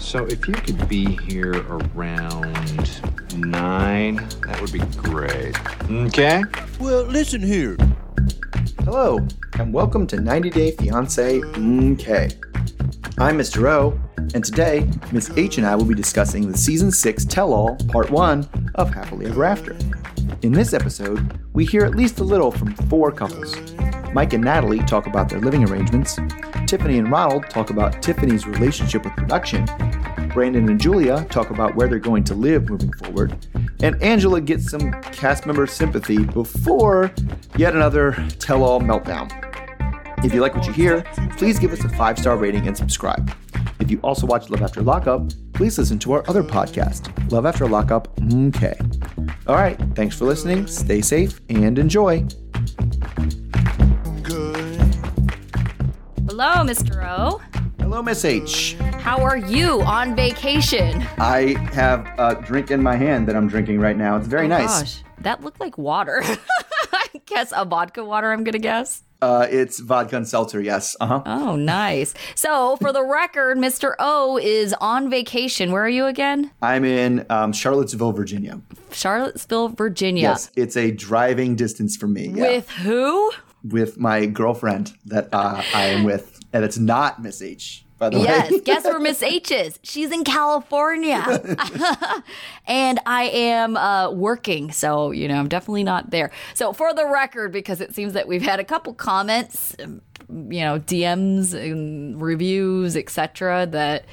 So if you could be here around nine, that would be great. Okay? Well, listen here. Hello, and welcome to 90 Day Fiancé MK. I'm Mr. O, and today, Miss H and I will be discussing the Season 6 Tell All, Part 1 of Happily Ever After. In this episode, we hear at least a little from four couples. Mike and Natalie talk about their living arrangements, Tiffany and Ronald talk about Tiffany's relationship with production, Brandon and Julia talk about where they're going to live moving forward, and Angela gets some cast member sympathy before yet another tell all meltdown. If you like what you hear, please give us a five star rating and subscribe. If you also watch Love After Lockup, please listen to our other podcast, Love After Lockup Okay. All right, thanks for listening, stay safe, and enjoy. Hello, Mr. O. Hello, Miss H. How are you on vacation? I have a drink in my hand that I'm drinking right now. It's very Oh, nice. Gosh, that looked like water. I guess a vodka water, I'm going to guess. Uh, it's vodka and seltzer, yes. Uh huh. Oh, nice. So, for the record, Mr. O is on vacation. Where are you again? I'm in um, Charlottesville, Virginia. Charlottesville, Virginia. Yes, it's a driving distance from me. yeah. With who? with my girlfriend that uh, I am with, and it's not Miss H. By the Yes, way, guess where Miss H is? She's in California. and I am uh, working, so, you know, I'm definitely not there. So, for the record, because it seems that we've had a couple comments, um, you know, DMs and reviews, etc., that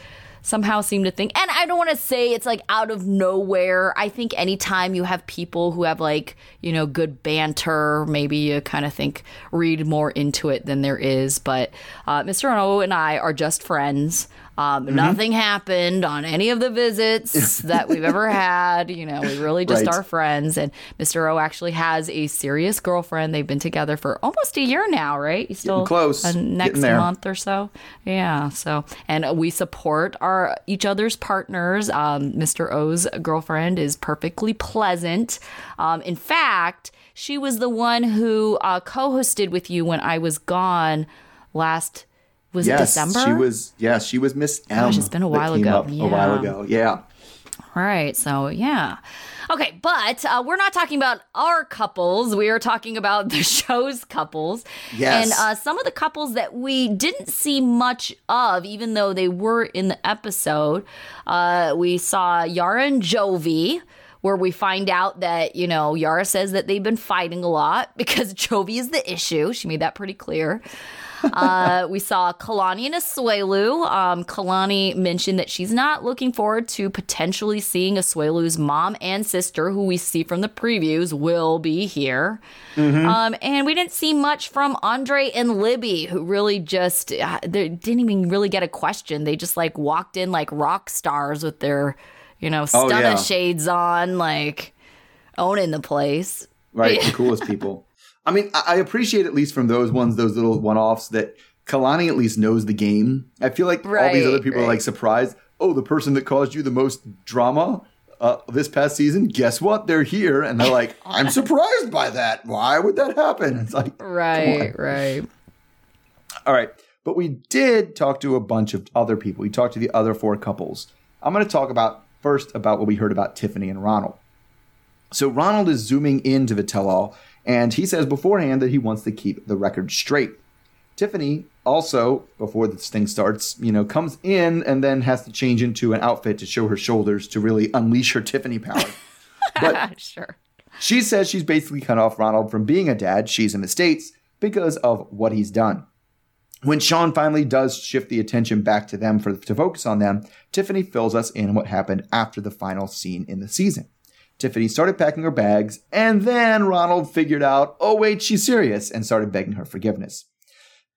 somehow seem to think and i don't want to say it's like out of nowhere. I think anytime you have people who have like you know good banter maybe you kind of think read more into it than there is but uh, mr o and i are just friends um, Nothing happened on any of the visits that we've ever had. You know, we really just Right. are friends. And Mr. O actually has a serious girlfriend. They've been together for almost a year now, right? You still close. uh, next month or so. Yeah. So, and we support our each other's partners. Um, Mr. O's girlfriend is perfectly pleasant. Um, in fact, she was the one who uh, co-hosted with you when I was gone last. Was it yes, December? she was. Yeah, she was Miss M. Gosh, it's been a while ago. up A while ago. Yeah. Right. So, yeah. Okay, but uh, we're not talking about our couples. We are talking about the show's couples. Yes. And uh, some of the couples that we didn't see much of, even though they were in the episode, uh, we saw Yara and Jovi. Where we find out that, you know, Yara says that they've been fighting a lot because Jovi is the issue. She made that pretty clear. Uh, we saw Kalani and Asuelu. Um, Kalani mentioned that she's not looking forward to potentially seeing Asuelu's mom and sister, who we see from the previews, will be here. Um, and we didn't see much from Andre and Libby, who really just uh, they didn't even really get a question. They just like walked in like rock stars with their, you know, Oh, stunner yeah. shades on, like owning the place. Right. the coolest people. I mean, I appreciate at least from those ones, those little one offs that Kalani at least knows the game. I feel like all these other people are like surprised. Oh, the person that caused you the most drama uh, this past season, guess what? They're here. And they're like, I'm surprised by that. Why would that happen? It's like, Right, right. All right. But we did talk to a bunch of other people. We talked to the other four couples. I'm going to talk about first about what we heard about Tiffany and Ronald. So Ronald is zooming into the tell all, and he says beforehand that he wants to keep the record straight. Tiffany also, before this thing starts, you know, comes in and then has to change into an outfit to show her shoulders to really unleash her Tiffany power. but sure. she says she's basically cut off Ronald from being a dad. She's in the States because of what he's done. When Shaun finally does shift the attention back to them for to focus on them, Tiffany fills us in on what happened after the final scene in the season. Tiffany started packing her bags, and then Ronald figured out, oh wait, she's serious, and started begging her forgiveness.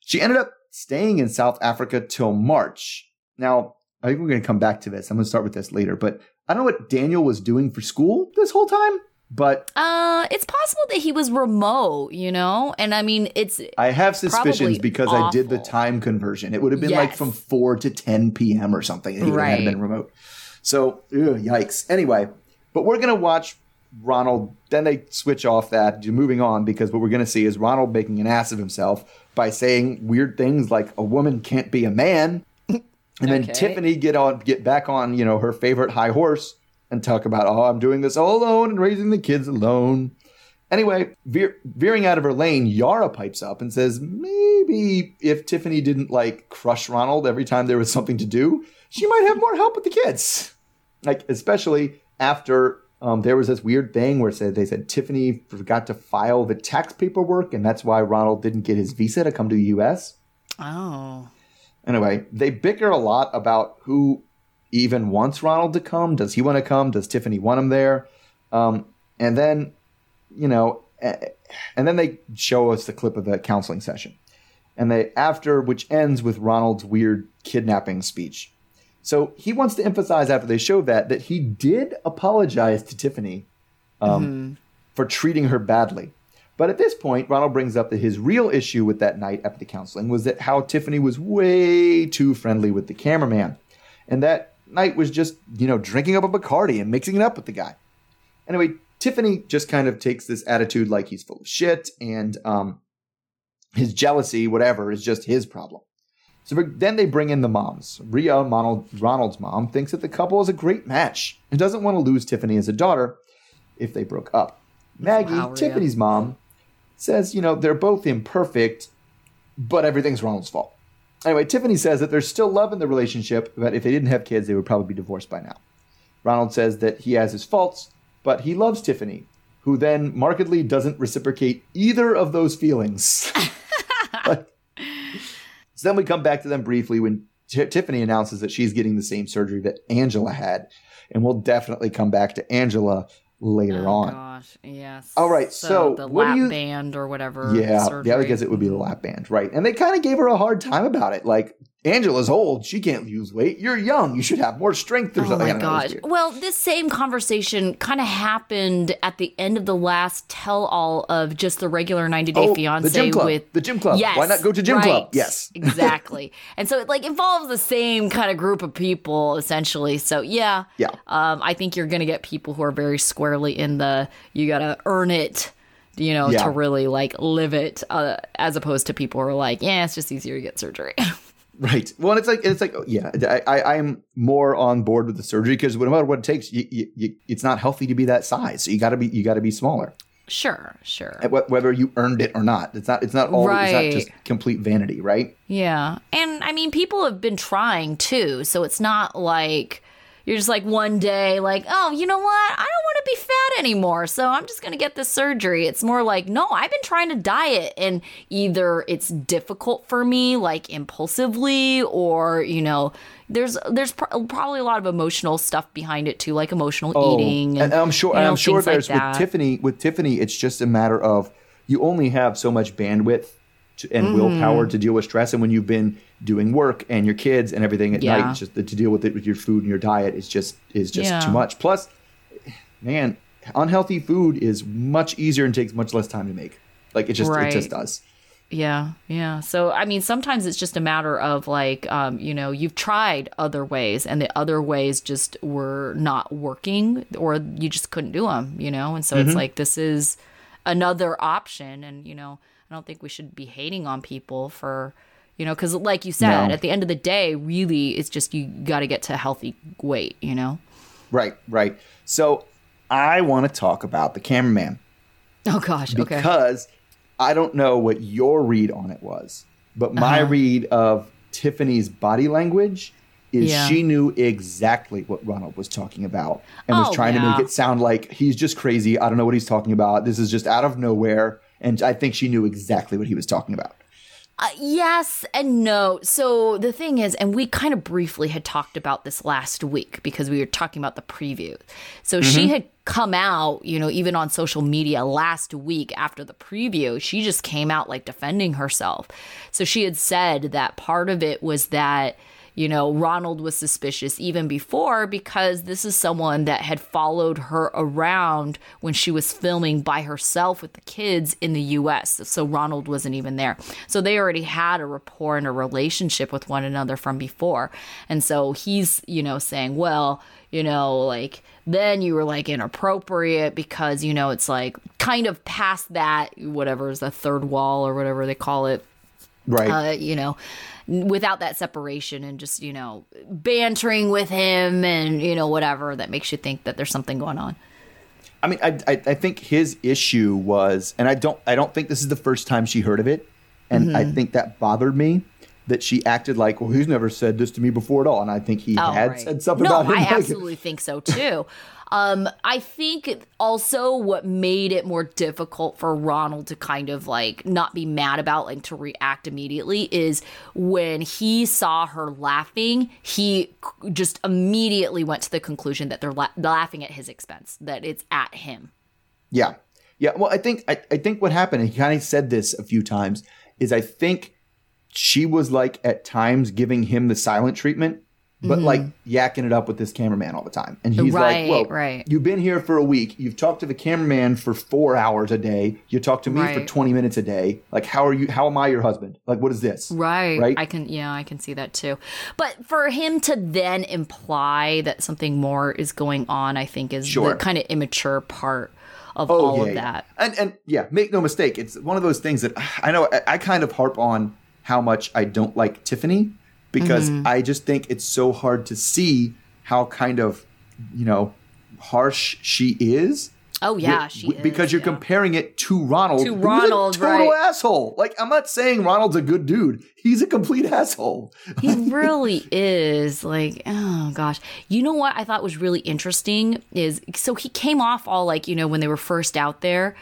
She ended up staying in South Africa till March. Now, I think we're going to come back to this. I'm going to start with this later, but I don't know what Daniel was doing for school this whole time, but Uh, it's possible that he was remote, you know, and I mean, it's I have suspicions because I did the time conversion. It would have been like from 4 to 10 p.m. or something. He would have Right. been remote. So, ew, yikes. Anyway, but we're going to watch Ronald. Then they switch off that, moving on, because what we're going to see is Ronald making an ass of himself by saying weird things like a woman can't be a man. And then Okay. Tiffany get on get back on, you know, her favorite high horse and talk about, oh, I'm doing this all alone and raising the kids alone. Anyway, veer, veering out of her lane, Yara pipes up and says maybe if Tiffany didn't like crush Ronald every time there was something to do, she might have more help with the kids. Like especially after um, there was this weird thing where said they said Tiffany forgot to file the tax paperwork, and that's why Ronald didn't get his visa to come to the U.S. Oh. Anyway, they bicker a lot about who even wants Ronald to come. Does he want to come? Does Tiffany want him there? Um, and then, you know, and then they show us the clip of the counseling session, and they after which ends with Ronald's weird kidnapping speech. So he wants to emphasize after they show that that he did apologize to Tiffany um, for treating her badly. But at this point, Ronald brings up that his real issue with that night after the counseling was that how Tiffany was way too friendly with the cameraman. And that night was just, you know, drinking up a Bacardi and mixing it up with the guy. Anyway, Tiffany just kind of takes this attitude like he's full of shit and um, his jealousy, whatever, is just his problem. So then they bring in the moms. Rhea, Ronald, Ronald's mom, thinks that the couple is a great match and doesn't want to lose Tiffany as a daughter if they broke up. Maggie, Wow, Tiffany's mom, says, you know, they're both imperfect, but everything's Ronald's fault. Anyway, Tiffany says that there's still love in the relationship, but if they didn't have kids, they would probably be divorced by now. Ronald says that he has his faults, but he loves Tiffany, who then markedly doesn't reciprocate either of those feelings. But- so then we come back to them briefly when Ti- Tiffany announces that she's getting the same surgery that Angela had, and we'll definitely come back to Angela later Oh, on. gosh. Yes. All right, so the what do lap you- band or whatever. Yeah, yeah, I guess it would be the lap band, right? And they kind of gave her a hard time about it. Like Angela's old, she can't lose weight. You're young, you should have more strength or Oh something. I my don't know, it was gosh. Well, this same conversation kind of happened at the end of the last tell all of just the regular 90 Day Oh, the Fiance gym club. with The gym club. Yes. Why not go to gym club? Yes. exactly. And so it like involves the same kind of group of people essentially. So yeah. Yeah. Um, I think you're gonna get people who are very squarely in the you gotta earn it. You know, Yeah. to really like live it, uh, as opposed to people who are like, yeah, it's just easier to get surgery. Right. Well, it's like it's like oh, yeah. I, I I'm more on board with the surgery because no matter what it takes, you, you, you, it's not healthy to be that size. So you got to be you got to be smaller, sure, sure. Whether you earned it or not. It's not it's not all it's not just complete vanity, right? Yeah. And I mean, people have been trying too. So it's not like you're just like one day, like, oh, you know what? I don't want to be fat anymore. So I'm just going to get this surgery. It's more like, no, I've been trying to diet. And either it's difficult for me, like impulsively, or, you know, there's there's pr- probably a lot of emotional stuff behind it too, like emotional eating. Oh, and I'm sure. you and know, I'm sure things like there's with Tiffany. With Tiffany, it's just a matter of you only have so much bandwidth to, and Mm-hmm. willpower to deal with stress, and when you've been doing work and your kids and everything at Yeah. night, just to deal with it with your food and your diet is just is just Yeah. too much. Plus, man, unhealthy food is much easier and takes much less time to make. Like it just it just does. Yeah, yeah. So I mean, sometimes it's just a matter of like, um, you know, you've tried other ways, and the other ways just were not working, or you just couldn't do them, you know. And so Mm-hmm. it's like this is another option, and you know, I don't think we should be hating on people for, you know, because like you said, No. at the end of the day, really, it's just you got to get to healthy weight, you know. Right, right. So I want to talk about the cameraman. Oh gosh, okay. because I don't know what your read on it was, but my Uh-huh. read of Tiffany's body language is Yeah. she knew exactly what Ronald was talking about and was Oh, trying to make it sound like he's just crazy. I don't know what he's talking about. This is just out of nowhere. And I think she knew exactly what he was talking about. Uh, yes and no. So the thing is, and we kind of briefly had talked about this last week because we were talking about the preview. So she had come out, you know, even on social media last week after the preview, she just came out like defending herself. So she had said that part of it was that you know, Ronald was suspicious even before because this is someone that had followed her around when she was filming by herself with the kids in the US. So Ronald wasn't even there. So they already had a rapport and a relationship with one another from before. And so he's, you know, saying, well, you know, like then you were like inappropriate because, you know, it's like kind of past that, whatever is the third wall or whatever they call it Right. uh, you know, without that separation and just you know bantering with him and you know whatever that makes you think that there's something going on. I mean, I, I, I think his issue was, and I don't I don't think this is the first time she heard of it, and mm-hmm. I think that bothered me that she acted like, well, he's never said this to me before at all, and I think he oh, had right. said something no, about it. I absolutely think so too. Um, I think also what made it more difficult for Ronald to kind of like not be mad about, like to react immediately, is when he saw her laughing, he just immediately went to the conclusion that they're la- laughing at his expense, that it's at him. Yeah. Yeah. Well, I think, I, I think what happened, and he kind of said this a few times, is I think she was like at times giving him the silent treatment but mm-hmm. like yakking it up with this cameraman all the time. And he's right, like, well, right. you've been here for a week. You've talked to the cameraman for four hours a day. You talk to me right. for 20 minutes a day. Like, how are you? How am I your husband? Like, what is this? Right. Right. I can, yeah, I can see that too. But for him to then imply that something more is going on, I think is sure. the kind of immature part of oh, all yeah, of that. Yeah. And, and yeah, make no mistake. It's one of those things that I know I, I kind of harp on how much I don't like Tiffany because mm-hmm. I just think it's so hard to see how kind of, you know, harsh she is. Oh yeah, with, she because is, you're yeah. comparing it to Ronald. To Ronald, total right. asshole. Like I'm not saying Ronald's a good dude. He's a complete asshole. he really is. Like, oh gosh. You know what I thought was really interesting is so he came off all like, you know, when they were first out there,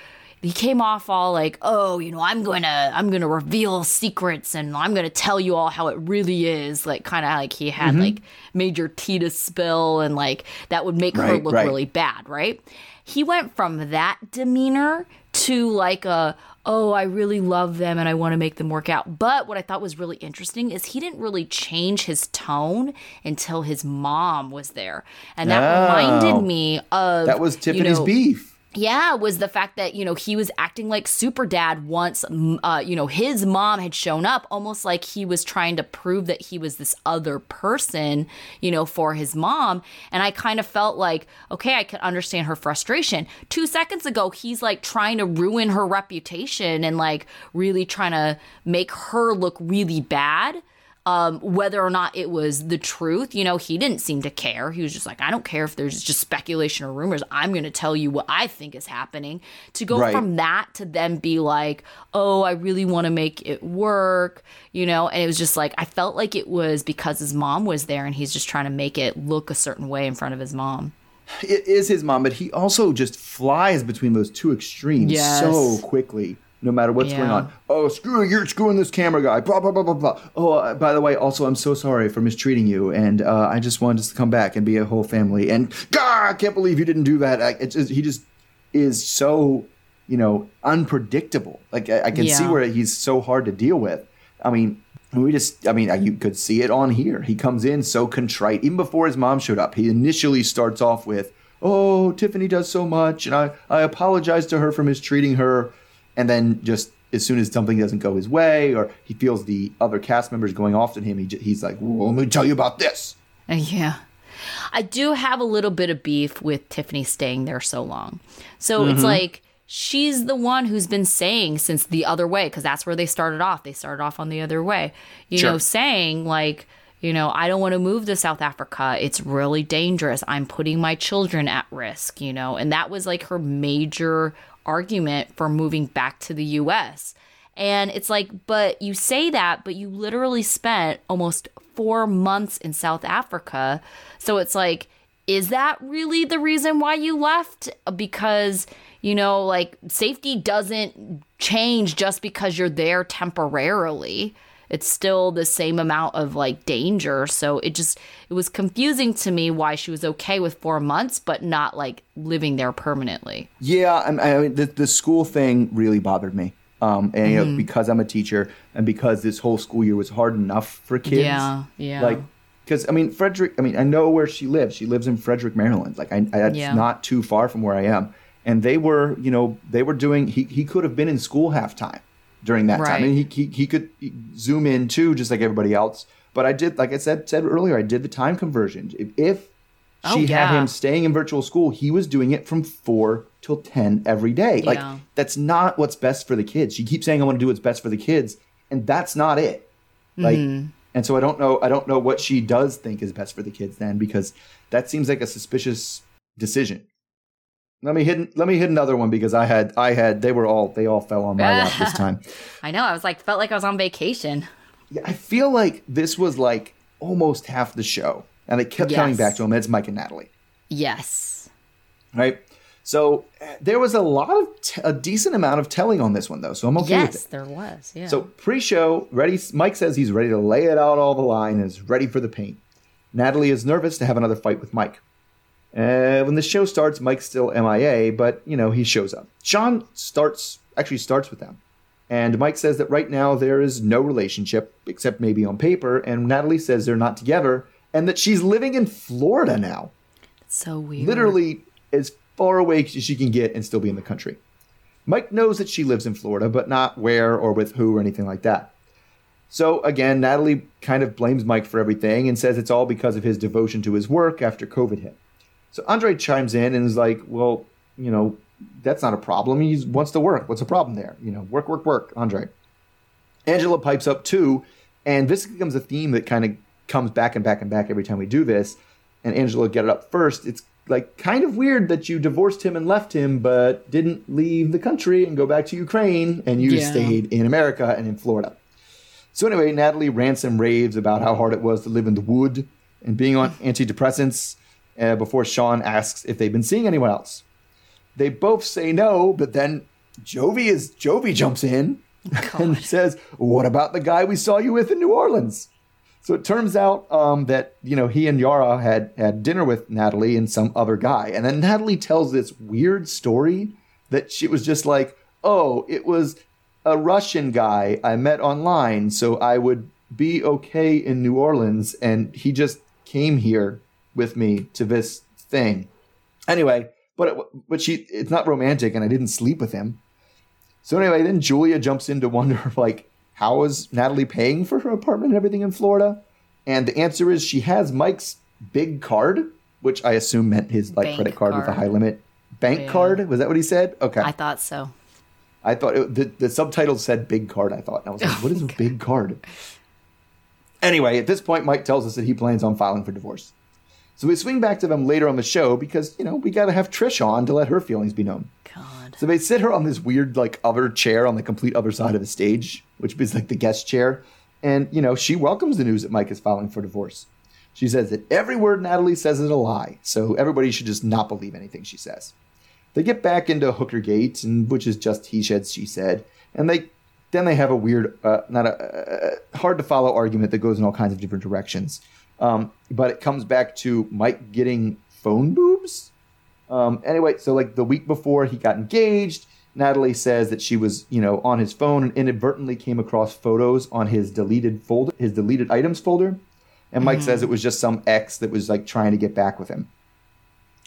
he came off all like, "Oh, you know, I'm going to I'm going to reveal secrets and I'm going to tell you all how it really is." Like kind of like he had mm-hmm. like major tea to spill and like that would make right, her look right. really bad, right? He went from that demeanor to like a oh, I really love them and I want to make them work out. But what I thought was really interesting is he didn't really change his tone until his mom was there. And that oh, reminded me of That was Tiffany's you know, beef yeah, was the fact that, you know, he was acting like super dad once, uh, you know, his mom had shown up almost like he was trying to prove that he was this other person, you know, for his mom. And I kind of felt like, okay, I could understand her frustration. Two seconds ago, he's like trying to ruin her reputation and like really trying to make her look really bad um, whether or not it was the truth. You know, he didn't seem to care. He was just like, I don't care if there's just speculation or rumors. I'm going to tell you what I think is happening. To go right. from that to then be like, oh, I really want to make it work, you know, and it was just like, I felt like it was because his mom was there and he's just trying to make it look a certain way in front of his mom. It is his mom, but he also just flies between those two extremes yes. so quickly no matter what's yeah. going on. Oh, screw you, you're screwing this camera guy. Blah, blah, blah, blah, blah. Oh, uh, by the way, also, I'm so sorry for mistreating you. And uh, I just wanted us to come back and be a whole family. And God, I can't believe you didn't do that. I, just, he just is so, you know, unpredictable. Like, I, I can yeah. see where he's so hard to deal with. I mean, we just, I mean, you could see it on here. He comes in so contrite. Even before his mom showed up, he initially starts off with, Oh, Tiffany does so much. And I, I apologize to her for mistreating her and then just as soon as something doesn't go his way or he feels the other cast members going off at him, he, he's like, well, let me tell you about this. Uh, yeah. I do have a little bit of beef with Tiffany staying there so long. So mm-hmm. it's like she's the one who's been saying since the other way, because that's where they started off. They started off on the other way, you sure. know, saying like, you know, I don't want to move to South Africa. It's really dangerous. I'm putting my children at risk, you know, and that was like her major argument for moving back to the US. And it's like, but you say that, but you literally spent almost four months in South Africa. So it's like, is that really the reason why you left? Because, you know, like safety doesn't change just because you're there temporarily it's still the same amount of like danger. So it just it was confusing to me why she was okay with four months, but not like living there permanently. Yeah, I mean, the the school thing really bothered me. Um, and you know, mm-hmm. because I'm a teacher, and because this whole school year was hard enough for kids. Yeah, yeah. Like, because I mean, Frederick. I mean, I know where she lives. She lives in Frederick, Maryland. Like, I, I that's yeah. not too far from where I am. And they were, you know, they were doing. He he could have been in school half time during that right. time. And he, he, he could zoom in too, just like everybody else. But I did, like I said said earlier, I did the time conversion. If, if oh, she yeah. had him staying in virtual school, he was doing it from four till ten every day. Yeah. Like that's not what's best for the kids. She keeps saying, "I want to do what's best for the kids," and that's not it. Like mm-hmm. And so I don't know I don't know what she does think is best for the kids then because that seems like a suspicious decision. Let me hit let me hit another one because I had I had they were all they all fell on my lap this time. I know. I was like, felt like I was on vacation. Yeah, I feel like this was like almost half the show, and it kept coming back to him. It's Mike and Natalie, Yes. right? So uh, there was a lot of t- a decent amount of telling on this one though, so I'm okay with yes, it. there was. Yeah. So pre-show, ready. Mike says he's ready to lay it out all the line and is ready for the paint. Natalie is nervous to have another fight with Mike. Uh, when the show starts, Mike's still MIA, but you know he shows up. Shaun starts actually starts with them, and Mike says that right now there is no relationship except maybe on paper, and Natalie says they're not together, and that she's living in Florida now, so weird. literally as far away as she can get and still be in the country. Mike knows that she lives in Florida, but not where or with who or anything like that. So again, Natalie kind of blames Mike for everything and says it's all because of his devotion to his work after COVID hit. So Andre chimes in and is like, "Well, you know, that's not a problem. He wants to work. What's the problem there? You know, work, work, work." Andre. Angela pipes up too, and this becomes a theme that kind of comes back and back and back every time we do this. And Angela get it up first. It's like kind of weird that you divorced him and left him, but didn't leave the country and go back to Ukraine, and you Yeah. stayed in America and in Florida. So anyway, Natalie Ransom raves about how hard it was to live in the wood and being on antidepressants uh, before Shaun asks if they've been seeing anyone else. They both say no, but then Jovi is Jovi jumps in and says, "What about the guy we saw you with in New Orleans?" So it turns out um, that you know he and Yara had had dinner with Natalie and some other guy, and then Natalie tells this weird story that she was just like, "Oh, it was a Russian guy I met online, so I would be okay in New Orleans, and he just came here with me to this thing." Anyway, but it, but she it's not romantic, and I didn't sleep with him. So anyway, then Julia jumps in to wonder like how is Natalie paying for her apartment and everything in Florida? And the answer is she has Mike's big card, which I assume meant his like Bank credit card, with a high limit. Bank Yeah. card? Was that what he said? Okay. I thought so. I thought it, the, the subtitle said big card. I thought. And I was like, what is a big card? Anyway, at this point, Mike tells us that he plans on filing for divorce. So we swing back to them later on the show because, you know, we got to have Trish on to let her feelings be known. God. So they sit her on this weird, like, other chair on the complete other side of the stage, which is like the guest chair. And, you know, she welcomes the news that Mike is filing for divorce. She says that every word Natalie says is a lie, so everybody should just not believe anything she says. They get back into Hooker Gate, and which is just he said, she said, and they then they have a weird, uh, not a uh, hard to follow argument that goes in all kinds of different directions. Um, but it comes back to Mike getting phone boobs. Um, anyway, so like the week before he got engaged, Natalie says that she was, you know, on his phone and inadvertently came across photos on his deleted folder, his deleted items folder. And Mike says it was just some ex that was like trying to get back with him.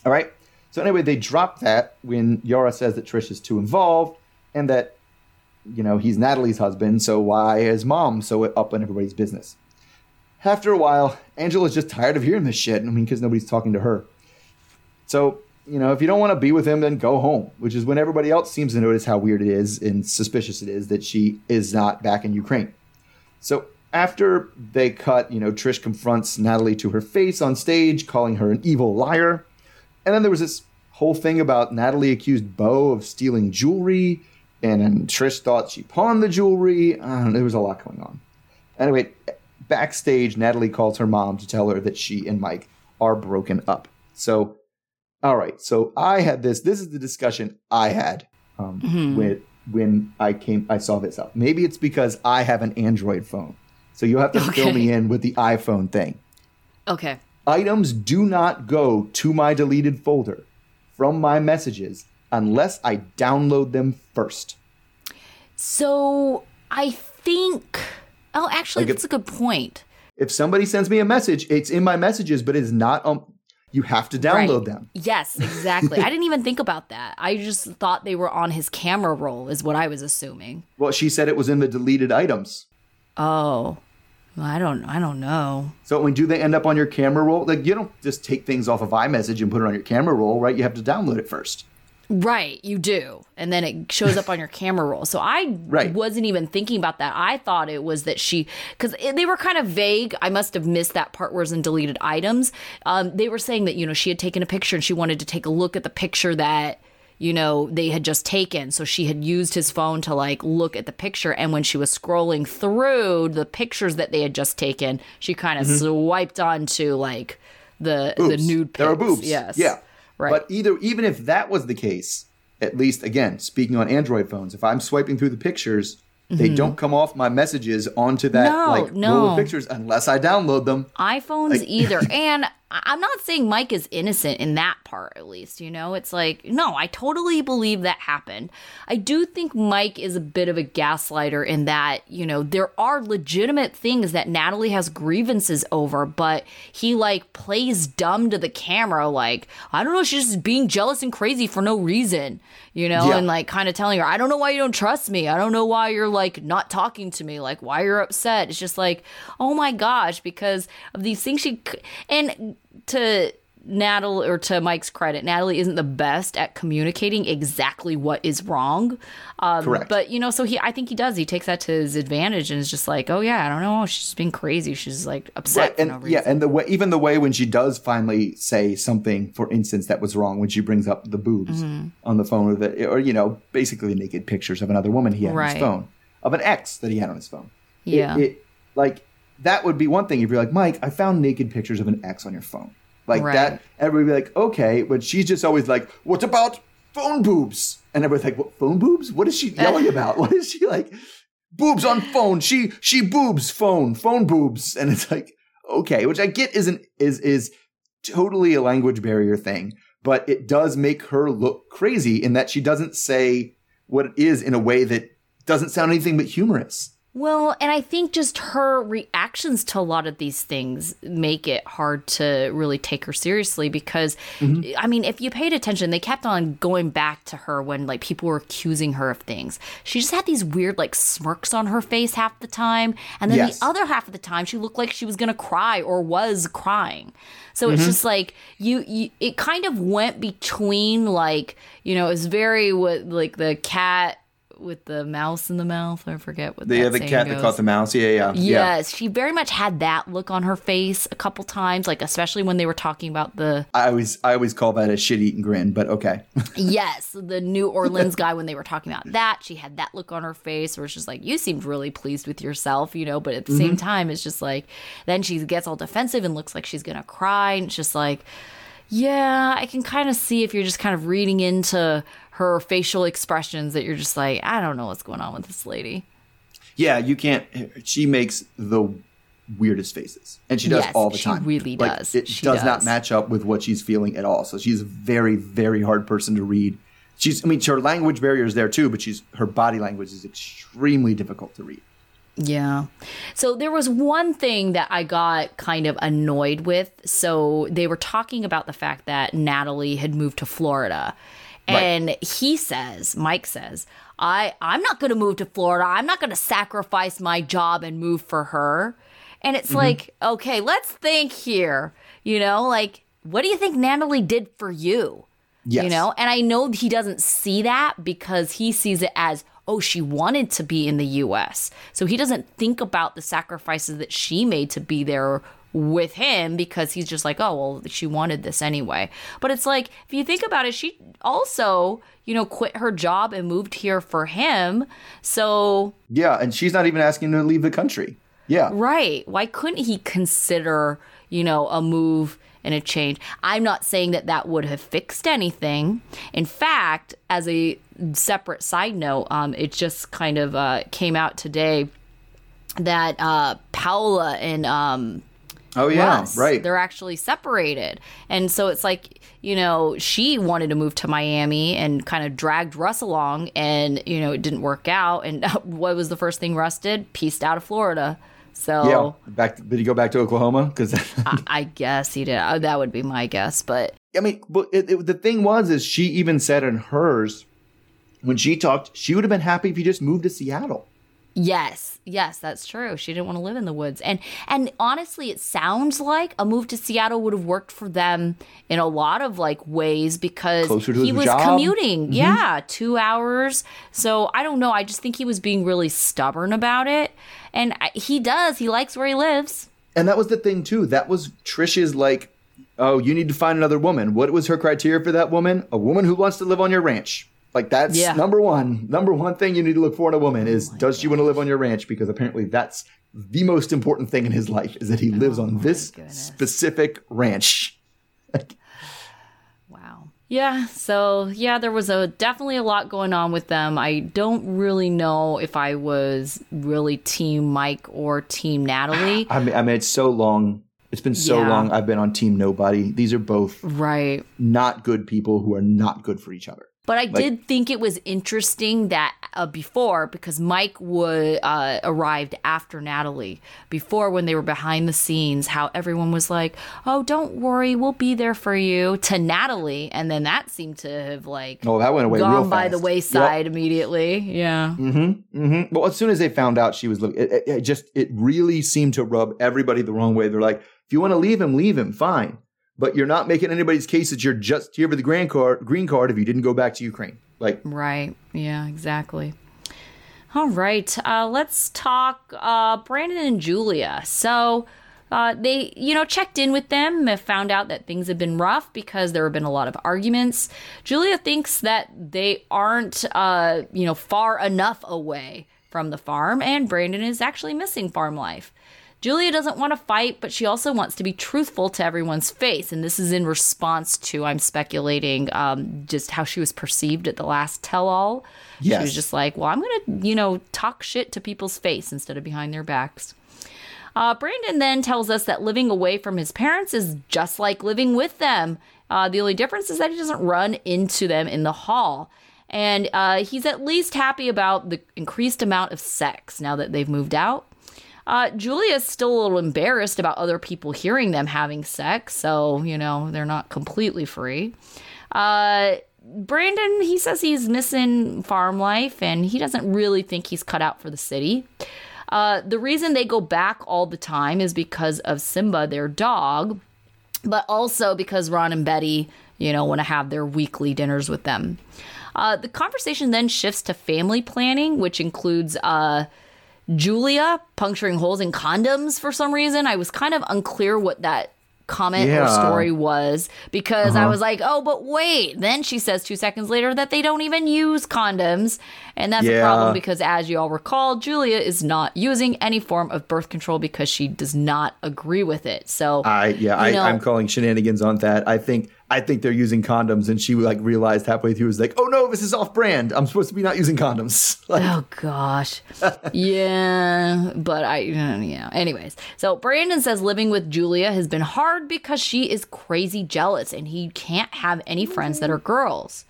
All right. So anyway, they drop that when Yara says that Trish is too involved and that, you know, he's Natalie's husband. So why is mom so up in everybody's business? After a while, Angela's just tired of hearing this shit. I mean, because nobody's talking to her. So, you know, if you don't want to be with him, then go home, which is when everybody else seems to notice how weird it is and suspicious it is that she is not back in Ukraine. So after they cut, you know, Trish confronts Natalie to her face on stage, calling her an evil liar. And then there was this whole thing about Natalie accused Bo of stealing jewelry, and then Trish thought she pawned the jewelry. Know, there was a lot going on. Anyway, backstage, Natalie calls her mom to tell her that she and Mike are broken up. So, all right. So I had this. This is the discussion I had um, with when I came. I saw this up. Maybe it's because I have an Android phone. So you'll have to fill me in with the iPhone thing. Okay. Items do not go to my deleted folder from my messages unless I download them first. So I think. Oh, actually, Like if- that's a good point. If somebody sends me a message, it's in my messages, but it's not um you have to download Right. them. Yes, exactly. I didn't even think about that. I just thought they were on his camera roll, is what I was assuming. Well, she said it was in the deleted items. Oh, well, I don't. I don't know. So when do they end up on your camera roll? Like you don't just take things off of iMessage and put it on your camera roll, right? You have to download it first. Right, you do. And then it shows up on your camera roll. So I Right. wasn't even thinking about that. I thought it was that she, because they were kind of vague. I must have missed that part where it's in deleted items. Um, they were saying that, you know, she had taken a picture and she wanted to take a look at the picture that, you know, they had just taken. So she had used his phone to like look at the picture. And when she was scrolling through the pictures that they had just taken, she kind of swiped onto like the, the nude pics. There are boobs. Yes. Yeah. Right. But either even if that was the case, at least again, speaking on Android phones, if I'm swiping through the pictures, they don't come off my messages onto that Mm-hmm. No, like roll of pictures unless I download them. iPhones either. And I'm not saying Mike is innocent in that part, at least. You know, it's like, no, I totally believe that happened. I do think Mike is a bit of a gaslighter in that, you know, there are legitimate things that Natalie has grievances over, but he like plays dumb to the camera, like, I don't know, she's just being jealous and crazy for no reason, you know, Yeah. and like kind of telling her, I don't know why you don't trust me. I don't know why you're like not talking to me, like why you're upset. It's just like, oh my gosh, because of these things she and to Natalie or to Mike's credit, Natalie isn't the best at communicating exactly what is wrong. Um, Correct. But you know, so he, I think he does. He takes that to his advantage and is just like, oh yeah, I don't know, she's just being crazy. She's like upset Right, for and no yeah, and the way even the way when she does finally say something, for instance, that was wrong when she brings up the boobs Mm-hmm. on the phone, or the or you know, basically naked pictures of another woman he had on his phone, of an ex that he had on his phone. It- Yeah. it, like that would be one thing if you're like, Mike, I found naked pictures of an ex on your phone, like Right. that. Everybody would be like, okay, but she's just always like, what about phone boobs? And everybody's like, what phone boobs? What is she yelling about? What is she like? boobs on phone. She she boobs phone phone boobs, and it's like okay, which I get isn't is is totally a language barrier thing, but it does make her look crazy in that she doesn't say what it is in a way that doesn't sound anything but humorous. Well, and I think just her reactions to a lot of these things make it hard to really take her seriously because, mm-hmm. I mean, if you paid attention, they kept on going back to her when like people were accusing her of things. She just had these weird like smirks on her face half the time, and then Yes. the other half of the time she looked like she was gonna cry or was crying. So it's mm-hmm. just like you, you, it kind of went between like you know, it's very what like the cat with the mouse in the mouth. I forget what The that the saying cat that caught the mouse. Yeah, yeah, yeah. Yes, she very much had that look on her face a couple times, like especially when they were talking about the I always I always call that a shit eating grin, but okay. yes, the New Orleans guy when they were talking about that, she had that look on her face where it's just like you seemed really pleased with yourself, you know, but at the same mm-hmm. time it's just like then she gets all defensive and looks like she's going to cry and it's just like yeah, I can kind of see if you're just kind of reading into her facial expressions that you're just like I don't know what's going on with this lady. yeah, you can't. She makes the weirdest faces, and she does Yes, all the she time. really Like, does. It She does not match up with what she's feeling at all. So she's a very, very hard person to read. She's, I mean, her language barrier is there too, but she's her body language is extremely difficult to read. Yeah. So there was one thing that I got kind of annoyed with. So they were talking about the fact that Natalie had moved to Florida. Right. And he says, Mike says, I, I'm not going to move to Florida. I'm not going to sacrifice my job and move for her. And Mm-hmm. it's like, okay, let's think here. You know, like, what do you think Natalie did for you? Yes. You know, and I know he doesn't see that because he sees it as, oh, she wanted to be in the US. So he doesn't think about the sacrifices that she made to be there with him because he's just like, oh, well, she wanted this anyway. But it's like, if you think about it, she also, you know, quit her job and moved here for him. So, Yeah, and she's not even asking to leave the country. Yeah. Right. Why couldn't he consider, you know, a move and a change? I'm not saying that that would have fixed anything. In fact, as a separate side note, um, it just kind of uh, came out today that uh, Paula and um, Oh yeah. Russ, Right. they're actually separated, and so it's like you know she wanted to move to Miami and kind of dragged Russ along, and you know it didn't work out. And what was the first thing Russ did? Pieced out of Florida. So Yeah. Back. did he go back to Oklahoma? Because I, I guess he did. Uh, That would be my guess, but I mean, but it, it, the thing was, is she even said in hers when she talked, she would have been happy if he just moved to Seattle. Yes, yes, that's true. She didn't want to live in the woods, and and honestly, it sounds like a move to Seattle would have worked for them in a lot of like ways because he was job. commuting, mm-hmm. yeah, two hours. So I don't know. I just think he was being really stubborn about it, and I- he does. He likes where he lives. And that was the thing too. That was Trisha's like, oh, you need to find another woman. What was her criteria for that woman? A woman who wants to live on your ranch. Like that's Yeah. number one. Number one thing you need to look for in a woman is oh does she want to live on your ranch? Because apparently that's the most important thing in his life is that he lives oh on this goodness. specific ranch. Wow. Yeah, so yeah, there was a definitely a lot going on with them. I don't really know if I was really team Mike or team Natalie. I mean, I mean, it's so long. It's been so Yeah. long. I've been on Team Nobody. These are both right. not good people who are not good for each other. But I did think it was interesting that uh, before, because Mike would uh, arrived after Natalie. Before, when they were behind the scenes, how everyone was like, "Oh, don't worry, we'll be there for you." To Natalie, and then that seemed to have like Oh, that went away real gone by the wayside immediately. Yeah. Mm-hmm. Mm-hmm. Well, as soon as they found out she was looking, it, it, it just it really seemed to rub everybody the wrong way. They're like, if you want to leave him, leave him, fine. But you're not making anybody's case that you're just here for the green card, green card if you didn't go back to Ukraine. Like, Right. Yeah, exactly. All right. Uh, let's talk uh, Brandon and Julia. So uh, they, you know, checked in with them, found out that things have been rough because there have been a lot of arguments. Julia thinks that they aren't, uh, you know, far enough away from the farm, and Brandon is actually missing farm life. Julia doesn't want to fight, but she also wants to be truthful to everyone's face. And this is in response to, I'm speculating, um, just how she was perceived at the last tell all. She was just like, well, I'm going to, you know, talk shit to people's face instead of behind their backs. Uh, Brandon then tells us that living away from his parents is just like living with them. Uh, the only difference is that he doesn't run into them in the hall. And uh, he's at least happy about the increased amount of sex now that they've moved out. Uh, Julia's still a little embarrassed about other people hearing them having sex, so, you know, they're not completely free. Uh, Brandon, he says he's missing farm life and he doesn't really think he's cut out for the city. Uh, the reason they go back all the time is because of Simba, their dog, but also because Ron and Betty, you know, want to have their weekly dinners with them. Uh, the conversation then shifts to family planning, which includes uh, Julia puncturing holes in condoms for some reason. I was kind of unclear what that comment or story was because I uh-huh. was like, oh, but wait. Then she says two seconds later that they don't even use condoms. And that's a problem because, as you all recall, Julia is not using any form of birth control because she does not agree with it. So, I yeah, I, know- I'm calling shenanigans on that. I think I think they're using condoms, and she like realized halfway through was like, oh no, this is off brand. I'm supposed to be not using condoms. Like, Oh gosh. yeah, but I uh, yeah. Anyways, so Brandon says living with Julia has been hard because she is crazy jealous and he can't have any friends that are girls.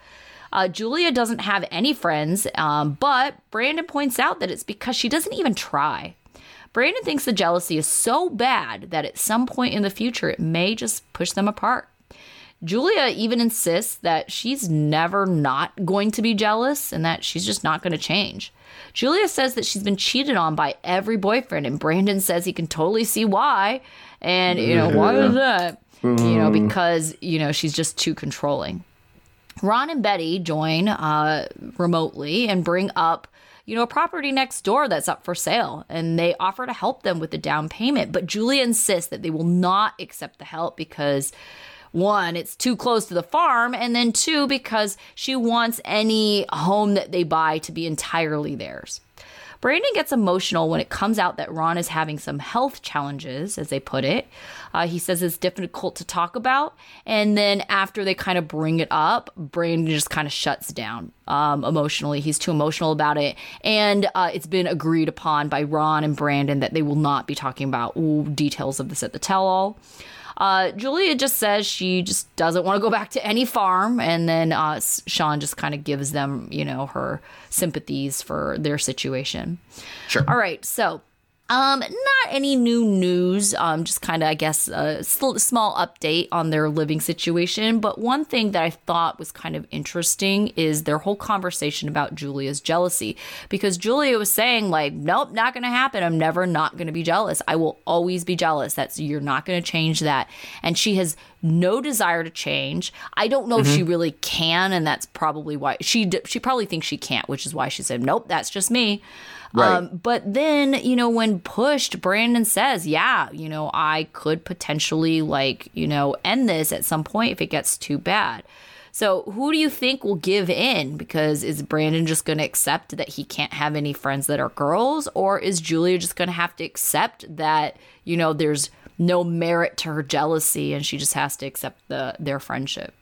Uh, Julia doesn't have any friends, um, but Brandon points out that it's because she doesn't even try. Brandon thinks the jealousy is so bad that at some point in the future it may just push them apart. Julia even insists that she's never not going to be jealous and that she's just not going to change. Julia says that she's been cheated on by every boyfriend, and Brandon says he can totally see why. And, you know, why is that? You know, because, you know, she's just too controlling. Ron and Betty join uh, remotely and bring up, you know, a property next door that's up for sale, and they offer to help them with the down payment. But Julia insists that they will not accept the help because, one, it's too close to the farm, and then two, because she wants any home that they buy to be entirely theirs. Brandon gets emotional when it comes out that Ron is having some health challenges, as they put it. Uh, he says it's difficult to talk about. And then after they kind of bring it up, Brandon just kind of shuts down um, emotionally. He's too emotional about it. And uh, it's been agreed upon by Ron and Brandon that they will not be talking about ooh, details of this at the tell all. Uh, Julia just says she just doesn't want to go back to any farm, and then uh, Shaun just kind of gives them, you know, her sympathies for their situation. Sure. All right, so Um, not any new news. Um, just kind of, I guess, a sl- small update on their living situation. But one thing that I thought was kind of interesting is their whole conversation about Julia's jealousy, because Julia was saying like, "Nope, not going to happen. I'm never not going to be jealous. I will always be jealous. That's you're not going to change that." And she has no desire to change. I don't know if she really can, and that's probably why she d- she probably thinks she can't, which is why she said, "Nope, that's just me." Right. Um, but then, you know, when pushed, Brandon says, yeah, you know, I could potentially, like, you know, end this at some point if it gets too bad. So who do you think will give in? Because is Brandon just going to accept that he can't have any friends that are girls? Or is Julia just going to have to accept that, you know, there's no merit to her jealousy and she just has to accept the their friendship?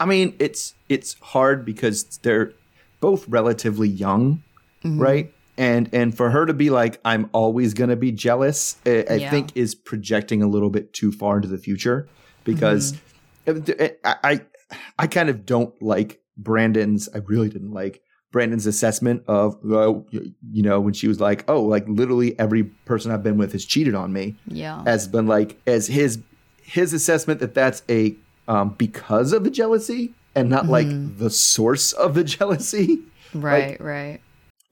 I mean, it's it's hard because they're both relatively young, Mm-hmm. right? And and for her to be like, I'm always gonna be jealous, I, I Yeah. think is projecting a little bit too far into the future because Mm-hmm. I, I I kind of don't like Brandon's. I really didn't like Brandon's assessment of uh, you know when she was like, oh, like literally every person I've been with has cheated on me Yeah. has been like as his his assessment that that's a um, because of the jealousy and not like the source of the jealousy right, right.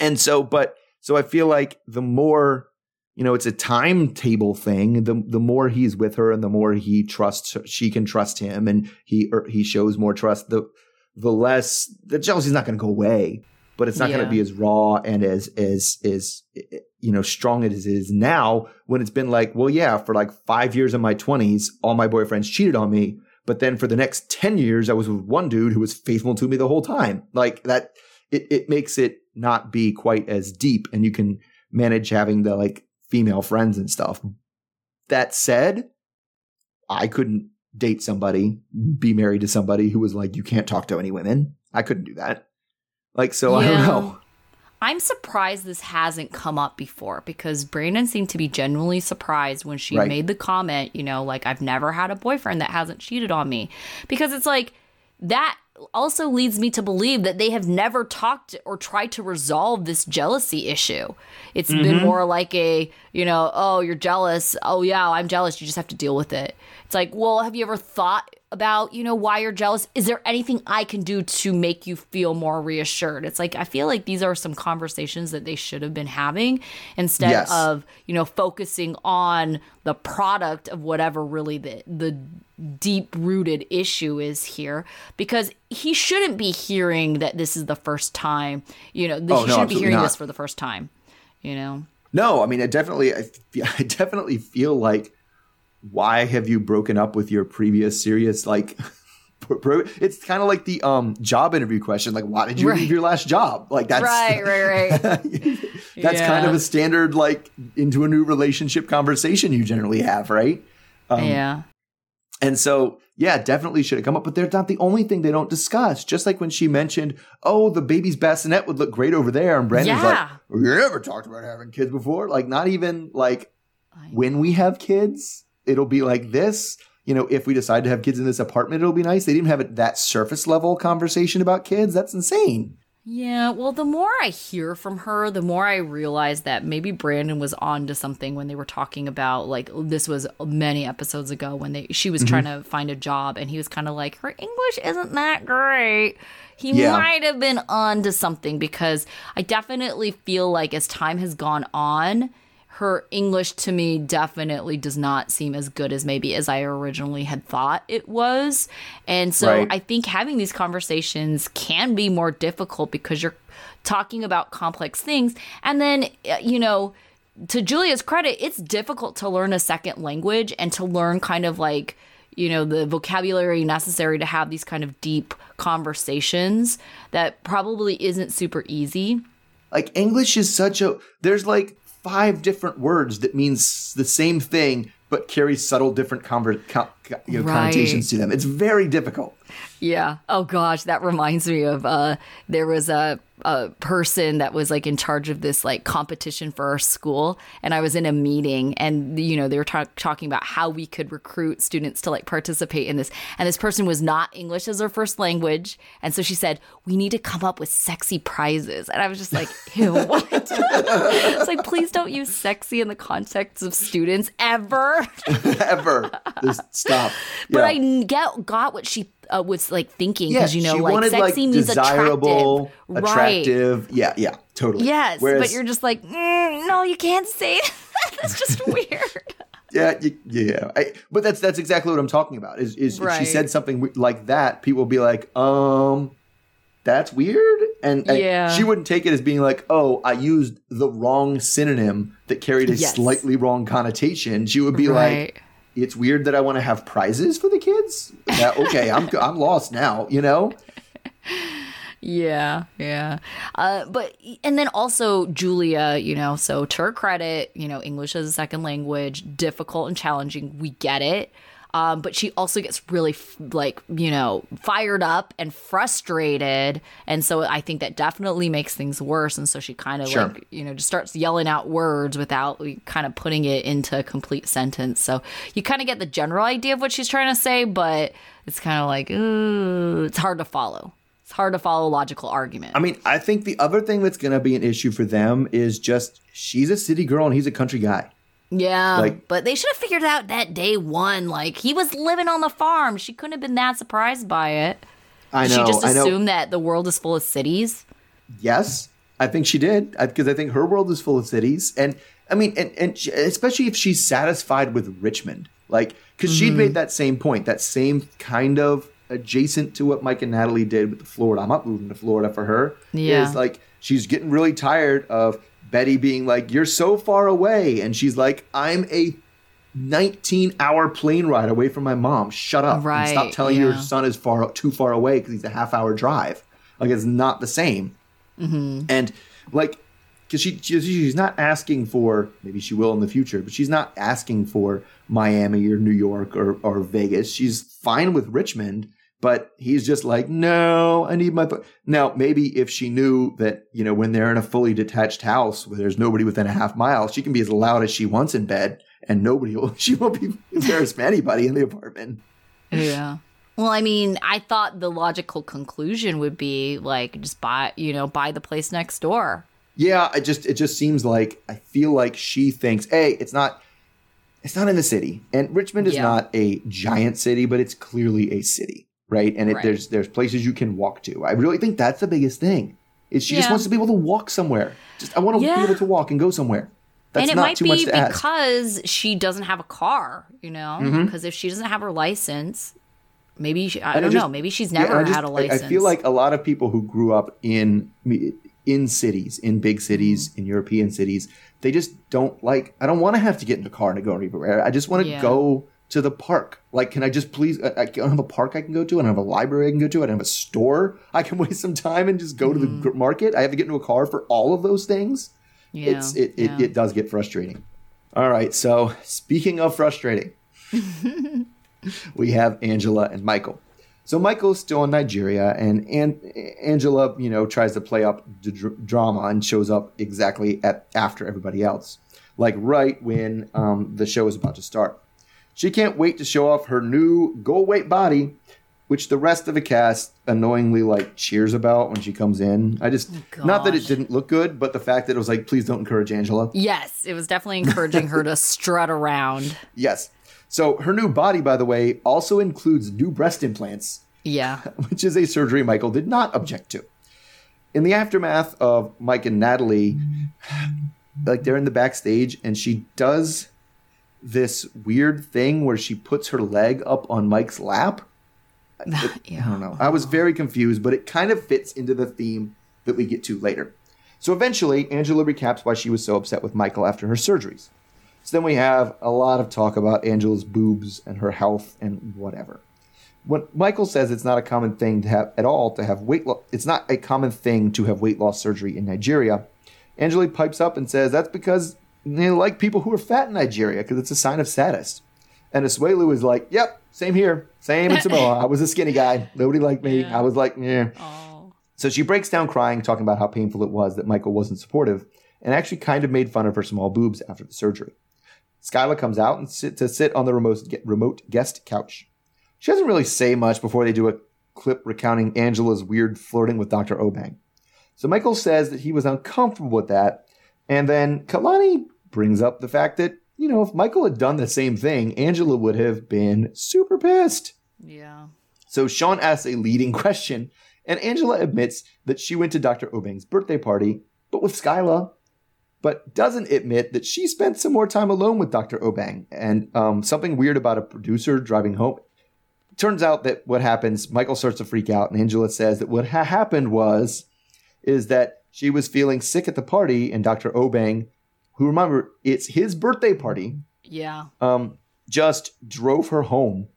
And so but so i feel like the more you know it's a timetable thing the the more he's with her and the more he trusts her, she can trust him and he or he shows more trust the the less the jealousy's not going to go away but it's not going to be as raw and as as as eh, eh, you know strong as it is now when it's been like well yeah for like 5 years in my 20s all my boyfriends cheated on me but then for the next 10 years i was with one dude who was faithful to me the whole time. Like that it, it makes it not be quite as deep and you can manage having the like female friends and stuff. That said, I couldn't date somebody, be married to somebody who was like, you can't talk to any women. I couldn't do that. Like, so I don't know. I'm surprised this hasn't come up before because Brandon seemed to be genuinely surprised when she Right. made the comment, you know, like, I've never had a boyfriend that hasn't cheated on me. Because it's like, that also leads me to believe that they have never talked or tried to resolve this jealousy issue. It's been mm-hmm. more like a, you know, oh, you're jealous. Oh, yeah, I'm jealous. You just have to deal with it. It's like, well, have you ever thought about, you know, why you're jealous? Is there anything I can do to make you feel more reassured? It's like, I feel like these are some conversations that they should have been having instead Yes. of, you know, focusing on the product of whatever really the, the deep rooted issue is here because he shouldn't be hearing that this is the first time, you know, Oh, he no, shouldn't be hearing not. this for the first time, you know? No, I mean, I definitely, I, I definitely feel like, why have you broken up with your previous serious like? It's kind of like the um job interview question, like why did you Right. leave your last job? Like that's Right, right, right. that's kind of a standard like into a new relationship conversation you generally have, right? Um, yeah. And so, yeah, definitely should have come up, but they're not the only thing they don't discuss. Just like when she mentioned, oh, the baby's bassinet would look great over there. And Brandon's Yeah. like, we never talked about having kids before. Like, not even like when we have kids, it'll be like this. You know, if we decide to have kids in this apartment, it'll be nice. They didn't have it that surface level conversation about kids. That's insane. Yeah, well, the more I hear from her, the more I realize that maybe Brandon was on to something when they were talking about like this was many episodes ago when they she was mm-hmm. trying to find a job and he was kind of like her English isn't that great. He Yeah. might have been on to something because I definitely feel like as time has gone on, her English to me definitely does not seem as good as maybe as I originally had thought it was. And so Right. I think having these conversations can be more difficult because you're talking about complex things. And then, uh, you know, to Julia's credit, it's difficult to learn a second language and to learn kind of like, you know, the vocabulary necessary to have these kind of deep conversations that probably isn't super easy. Like English is such a there's like five different words that means the same thing but carry subtle different conver- co- co- you know, Right. connotations to them. It's very difficult. Yeah. Oh gosh, that reminds me of uh there was a a person that was like in charge of this like competition for our school and i was in a meeting and you know they were talk- talking about how we could recruit students to like participate in this and this person was not english as their first language and so she said we need to come up with sexy prizes and i was just like ew what it's like please don't use sexy in the context of students ever Ever. Just stop. but Yeah. i get got what she uh, was like thinking yeah, because you know she like wanted sexy like means desirable, attractive right. Yeah, yeah, totally. Yes, Whereas, but you're just like, mm, no, you can't say that. That's just weird. yeah, yeah. I, but that's that's exactly what I'm talking about. Is is if she said something like that, people would be like, um, that's weird, and, and Yeah. she wouldn't take it as being like, oh, I used the wrong synonym that carried a Yes. slightly wrong connotation. She would be Right. like. It's weird that I want to have prizes for the kids. Okay, I'm I'm lost now. You know, Yeah, yeah. Uh, but and then also Julia, you know, so to her credit, you know, English as a second language, difficult and challenging. We get it. Um, but she also gets really f- like you know fired up and frustrated, and so I think that definitely makes things worse. And so she kind of Sure. like you know just starts yelling out words without kind of putting it into a complete sentence. So you kind of get the general idea of what she's trying to say, but it's kind of like ooh, it's hard to follow. It's hard to follow a logical argument. I mean, I think the other thing that's going to be an issue for them is just she's a city girl and he's a country guy. Yeah, like- but they should have figured out that day one. Like he was living on the farm. She couldn't have been that surprised by it. I Did know. she just I assumed that the world is full of cities. Yes, I think she did because I, think her world is full of cities, and I mean, and, and she, especially if she's satisfied with Richmond, like because she'd Mm-hmm. made that same point, that same kind of adjacent to what Mike and Natalie did with the Florida. I'm not moving to Florida for her. Yeah. is like she's getting really tired of Betty being like, "You're so far away," and she's like, "I'm a." 19 hour plane ride away from my mom. Shut up. and Right, stop telling your son is far too far away because he's a half hour drive. Like it's not the same. Mm-hmm. And like, because she, she she's not asking for maybe she will in the future, but she's not asking for Miami or New York or or Vegas. She's fine with Richmond, but he's just like, no, I need my. pu-" Now maybe if she knew that you know when they're in a fully detached house where there's nobody within a half mile, she can be as loud as she wants in bed, and nobody will. She won't be embarrassed by anybody in the apartment. Yeah. Well, I mean, I thought the logical conclusion would be like just buy, you know, buy the place next door. Yeah, it just it just seems like I feel like she thinks, hey, it's not it's not in the city. And Richmond is Yeah. not a giant city, but it's clearly a city, right? And it, Right. there's there's places you can walk to. I really think that's the biggest thing. Is she just wants to be able to walk somewhere. Just I want to Yeah. be able to walk and go somewhere. That's and it not might too be to ask. because she doesn't have a car, you know? Mm-hmm. Because if she doesn't have her license, maybe she, I And don't just- know, maybe she's yeah, never and I just- had a I- license. I feel like a lot of people who grew up in in cities, in big cities, Mm-hmm. in European cities, they just don't like. I don't want to have to get in a car to go anywhere. I just want to Yeah. go to the park. Like, can I just please? I, I don't have a park I can go to. I don't have a library I can go to. I don't have a store I can waste some time and just go to the gr- market. I have to get into a car for all of those things. yeah, It's it, it, yeah. it does get frustrating. All right, so speaking of frustrating, we have Angela and Michael. So Michael's still in Nigeria, and, and Angela, you know, tries to play up drama and shows up exactly at after everybody else, like right when um, the show is about to start. She can't wait to show off her new goal weight body, which the rest of the cast annoyingly like cheers about when she comes in. I just oh, not that it didn't look good, but the fact that it was like, please don't encourage Angela. Yes, it was definitely encouraging her to strut around. Yes. So her new body, by the way, also includes new breast implants, Yeah. which is a surgery Michael did not object to. In the aftermath of Mike and Natalie, like they're in the backstage and she does this weird thing where she puts her leg up on Mike's lap. I don't know. I was very confused, but it kind of fits into the theme that we get to later. So eventually, Angela recaps why she was so upset with Michael after her surgeries. So then we have a lot of talk about Angela's boobs and her health and whatever. When Michael says it's not a common thing to have at all to have weight loss, it's not a common thing to have weight loss surgery in Nigeria. Angela pipes up and says that's because they like people who are fat in Nigeria because it's a sign of status. And Asuelu is like, "Yep, same here, same in Samoa. I was a skinny guy. Nobody liked me. I was like, yeah." So she breaks down crying, talking about how painful it was that Michael wasn't supportive, and actually kind of made fun of her small boobs after the surgery. Skyla comes out and sit, to sit on the remote, remote guest couch. She doesn't really say much before they do a clip recounting Angela's weird flirting with Dr. Obeng. So Michael says that he was uncomfortable with that, and then Kalani brings up the fact that, you know, if Michael had done the same thing, Angela would have been super pissed. Yeah. So Shaun asks a leading question, and Angela admits that she went to Dr. Obeng's birthday party, but with Skyla, but doesn't admit that she spent some more time alone with Dr. Obeng and um, something weird about a producer driving home. Turns out that what happens, Michael starts to freak out, and Angela says that what ha- happened was, is that she was feeling sick at the party, and Dr. Obeng, who remember it's his birthday party, Yeah. um, just drove her home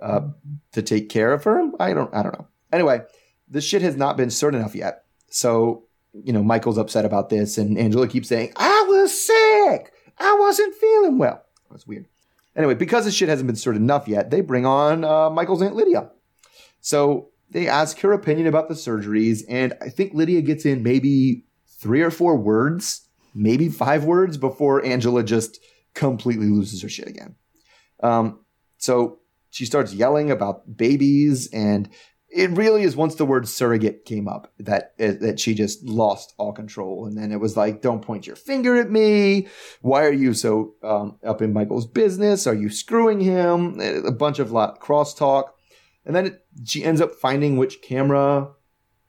uh, to take care of her. I don't, I don't know. Anyway, this shit has not been stirred enough yet. So, you know, Michael's upset about this, and Angela keeps saying, "I was sick. I wasn't feeling well." That's weird. Anyway, because this shit hasn't been stirred enough yet, they bring on uh, Michael's aunt Lydia. So they ask her opinion about the surgeries, and I think Lydia gets in maybe three or four words, maybe five words before Angela just completely loses her shit again. Um, so she starts yelling about babies, and it really is once the word surrogate came up that that she just lost all control, and then it was like, "Don't point your finger at me. Why are you so um, up in Michael's business? Are you screwing him?" A bunch of lot crosstalk, and then it, she ends up finding which camera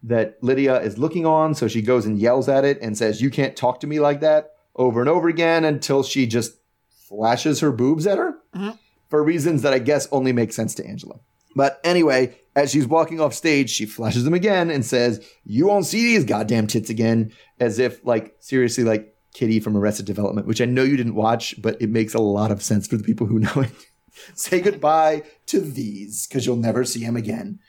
that Lydia is looking on, so she goes and yells at it and says, "You can't talk to me like that." Over and over again until she just flashes her boobs at her Mhm. for reasons that I guess only make sense to Angela. But anyway, as she's walking off stage, she flashes them again and says, You won't see these goddamn tits again. As if, like, seriously, like Kitty from Arrested Development, which I know you didn't watch, but it makes a lot of sense for the people who know it. Say goodbye to these, because you'll never see them again.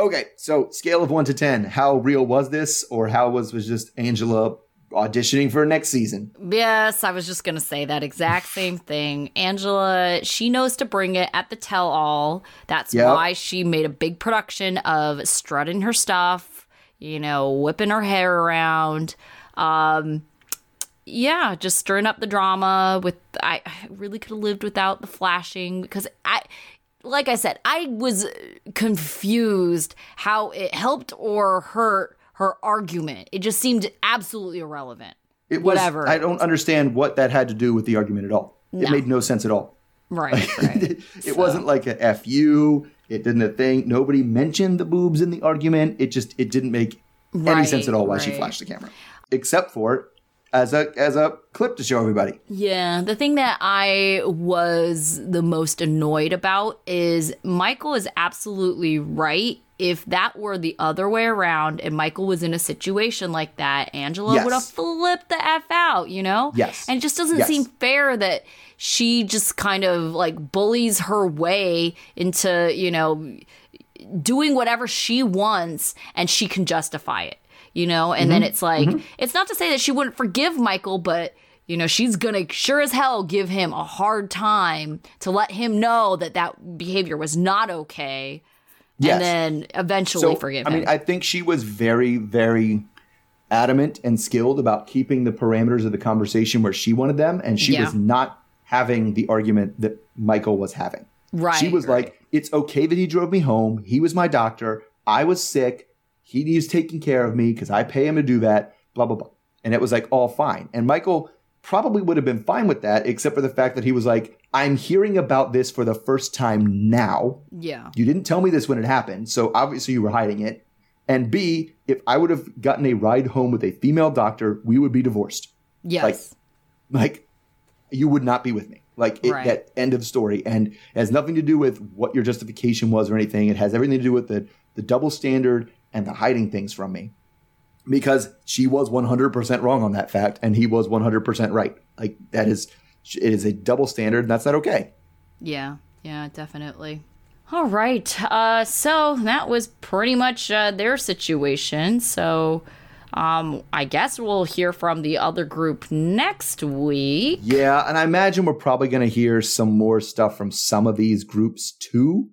Okay, so scale of one to 10. How real was this, or how was, was just Angela auditioning for next season? Yes, I was just going to say that exact same thing. Angela, she knows to bring it at the tell all. That's Yep. why she made a big production of strutting her stuff, you know, whipping her hair around. Um, yeah, just stirring up the drama with I, I really could have lived without the flashing because I like I said, I was confused how it helped or hurt her argument. It just seemed absolutely irrelevant. It was, Whatever. I don't understand what that had to do with the argument at all. It made no sense at all. Right, right. it it wasn't like a fu. It didn't a thing. Nobody mentioned the boobs in the argument. It just it didn't make any sense at all why she flashed the camera, except for as a as a clip to show everybody. Yeah, the thing that I was the most annoyed about is Michael is absolutely right. If that were the other way around and Michael was in a situation like that, Angela Yes. would have flipped the F out, you know? Yes. And it just doesn't Yes. seem fair that she just kind of like bullies her way into, you know, doing whatever she wants and she can justify it, you know? And Mm-hmm. then it's like, it's not to say that she wouldn't forgive Michael, but, you know, she's gonna sure as hell give him a hard time to let him know that that behavior was not okay. Yes. And then eventually So forgive I mean, I think she was very very adamant and skilled about keeping the parameters of the conversation where she wanted them, and she Yeah. was not having the argument that Michael was having. right. She was right. like, "It's okay that he drove me home. He was my doctor. I was sick. He needs taking care of me because I pay him to do that." Blah blah blah. And it was like all fine. And Michael probably would have been fine with that, except for the fact that he was like, "I'm hearing about this for the first time now. Yeah. You didn't tell me this when it happened, so obviously you were hiding it." And B, if I would have gotten a ride home with a female doctor, we would be divorced Yes. like you would not be with me like it, Right. that end of story and it has nothing to do with what your justification was or anything it has everything to do with the the double standard and the hiding things from me because she was 100% wrong on that fact and he was 100% right like that is it is a double standard and that's not okay Yeah, yeah, definitely. All right. Uh, so that was pretty much uh, their situation. So um, I guess we'll hear from the other group next week. yeah and i imagine we're probably going to hear some more stuff from some of these groups too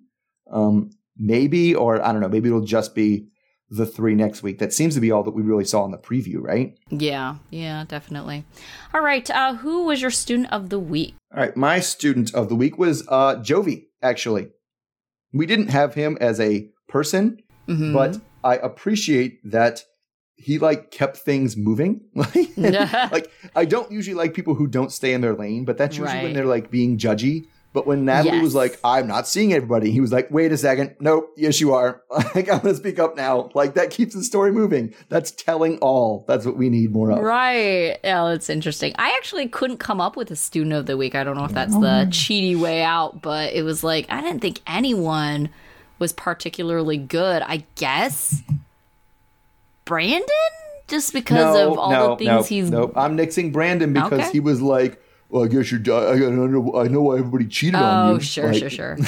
um maybe or i don't know maybe it'll just be the three next week. That seems to be all that we really saw in the preview, right? Yeah, yeah, definitely. All right, uh, who was your student of the week? All right, my student of the week was uh, Jovi. Actually, we didn't have him as a person, Mhm. but I appreciate that he like kept things moving. like, like I don't usually like people who don't stay in their lane, but that's usually when they're like being judgy. But when Natalie was like, "I'm not seeing everybody," he was like, "Wait a second, nope, yes you are. Like I'm gonna speak up now. Like that keeps the story moving. That's telling all. That's what we need more of." Right. Yeah, that's interesting. I actually couldn't come up with a student of the week. I don't know if that's the mm. cheaty way out, but it was like I didn't think anyone was particularly good. I guess Brandon, just because no, of all no, the things no, he's. Nope. I'm nixing Brandon because Okay. he was like, "Well, I guess you're. I, I know. I know why everybody cheated on you." Oh, sure, Like, sure, sure.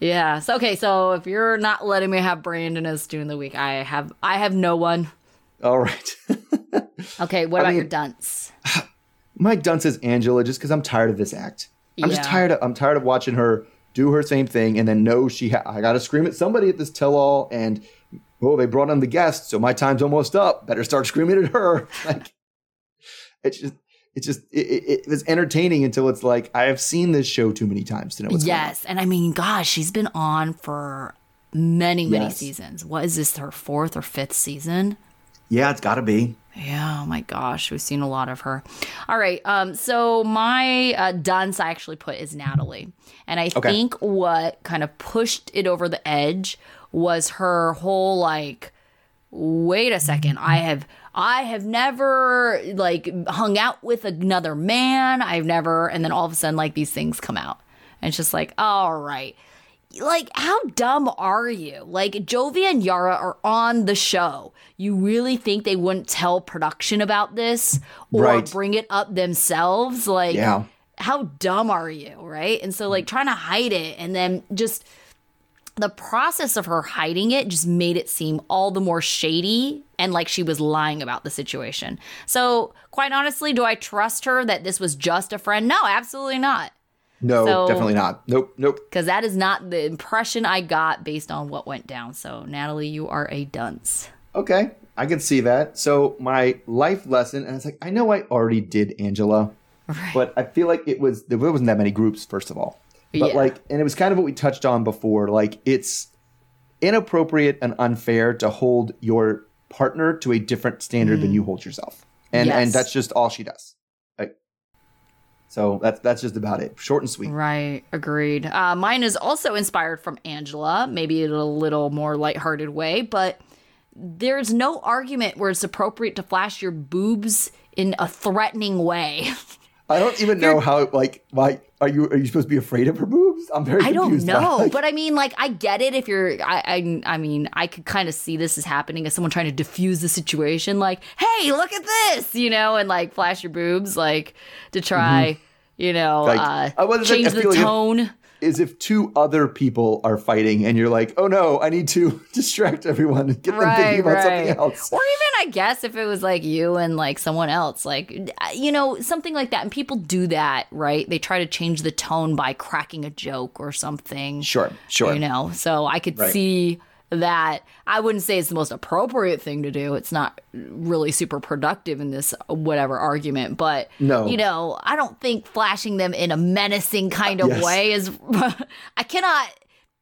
yeah. So okay. So if you're not letting me have Brandon as student of the week, I have. I have no one. All right. Okay. What I about mean- your dunce? My dunce is Angela, just because I'm tired of this act. I'm just tired. Of, I'm tired of watching her do her same thing and then know she. Ha- I got to scream at somebody at this tell-all, and oh, they brought on the guest, so my time's almost up. Better start screaming at her. Like, it's just. It's just it, it, it was entertaining until it's like I have seen this show too many times to know what's going on. Yes, and I mean, gosh, she's been on for many, many Yes. seasons. What is this? Her fourth or fifth season? Yeah, it's got to be. Yeah, oh my gosh, we've seen a lot of her. All right, um, so my uh, dunce I actually put is Natalie, and I Okay. think what kind of pushed it over the edge was her whole like, wait a second, I have I have never like hung out with another man. I've never, and then all of a sudden like these things come out, and it's just like, all right. Like, how dumb are you? Like, Jovi and Yara are on the show. You really think they wouldn't tell production about this or Right. bring it up themselves? Like, Yeah. how dumb are you? Right. And so, like, trying to hide it and then just the process of her hiding it just made it seem all the more shady and like she was lying about the situation. So, quite honestly, do I trust her that this was just a friend? No, absolutely not. No, So- definitely not. Nope, nope. Because that is not the impression I got based on what went down. So, Natalie, you are a dunce. Okay, I can see that. So my life lesson, and it's like I know I already did Angela, but I feel like it was there wasn't that many groups. First of all, but Yeah. like, and it was kind of what we touched on before. Like, it's inappropriate and unfair to hold your partner to a different standard than you hold yourself, and and Mm. That's just all she does. Like, so that's that's just about it. Short and sweet. Right. Agreed. Uh, mine is also inspired from Angela, maybe in a little more lighthearted way, but there's no argument where it's appropriate to flash your boobs in a threatening way. I don't even know how. Like, why are you are you supposed to be afraid of her boobs? I'm very. I don't know, Like, but I mean, like, I get it. If you're, I, I, I mean, I could kind of see this as happening as someone trying to diffuse the situation. Like, hey, look at this, you know, and like flash your boobs, like to try, you know, Like, uh, I wasn't change the feel like if- tone. Is if two other people are fighting and you're like, oh no, I need to distract everyone and get them thinking about something else. Or even, I guess, if it was like you and like someone else, like, uh, you know, something like that. And people do that, right? They try to change the tone by cracking a joke or something. Sure, sure. You know, so I could Right. see that. I wouldn't say it's the most appropriate thing to do. It's not really super productive in this whatever argument, but No. you know, I don't think flashing them in a menacing kind of Yes. way is. I cannot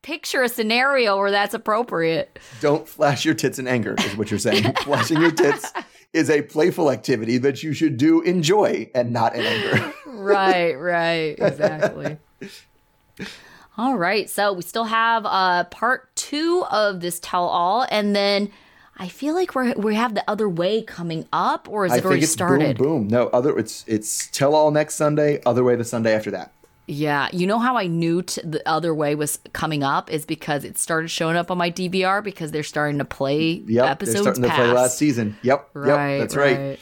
picture a scenario where that's appropriate. Don't flash your tits in anger, is what you're saying. Flashing your tits is a playful activity that you should do in joy and not in anger. right, right, exactly. All right, so we still have uh part two of this tell all, and then I feel like we're we have the other way coming up, or is I it think already it's started? boom, boom. No, other it's it's tell all next Sunday, other way the Sunday after that. Yeah, you know how I knew t- the other way was coming up is because it started showing up on my DVR because they're starting to play Yep, episodes they're starting to play last season. Yep, Right, yep, that's right.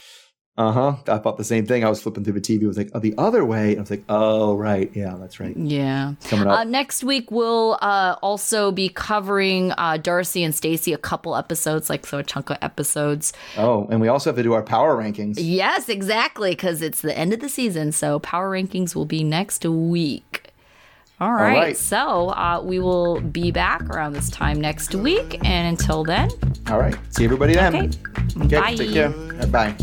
Uh huh. I thought the same thing. I was flipping through the TV. It was like, oh, the other way. And I was like, oh, right. Yeah, that's right. Yeah. Coming up. Uh, next week we'll uh, also be covering uh, Darcy and Stacey a couple episodes, like so a chunk of episodes. Oh, and we also have to do our power rankings. Yes, exactly, because it's the end of the season. So power rankings will be next week. All right. right. So uh, we will be back around this time next week. And until then, All right. See everybody then. okay. Okay, Bye. Take care. Bye.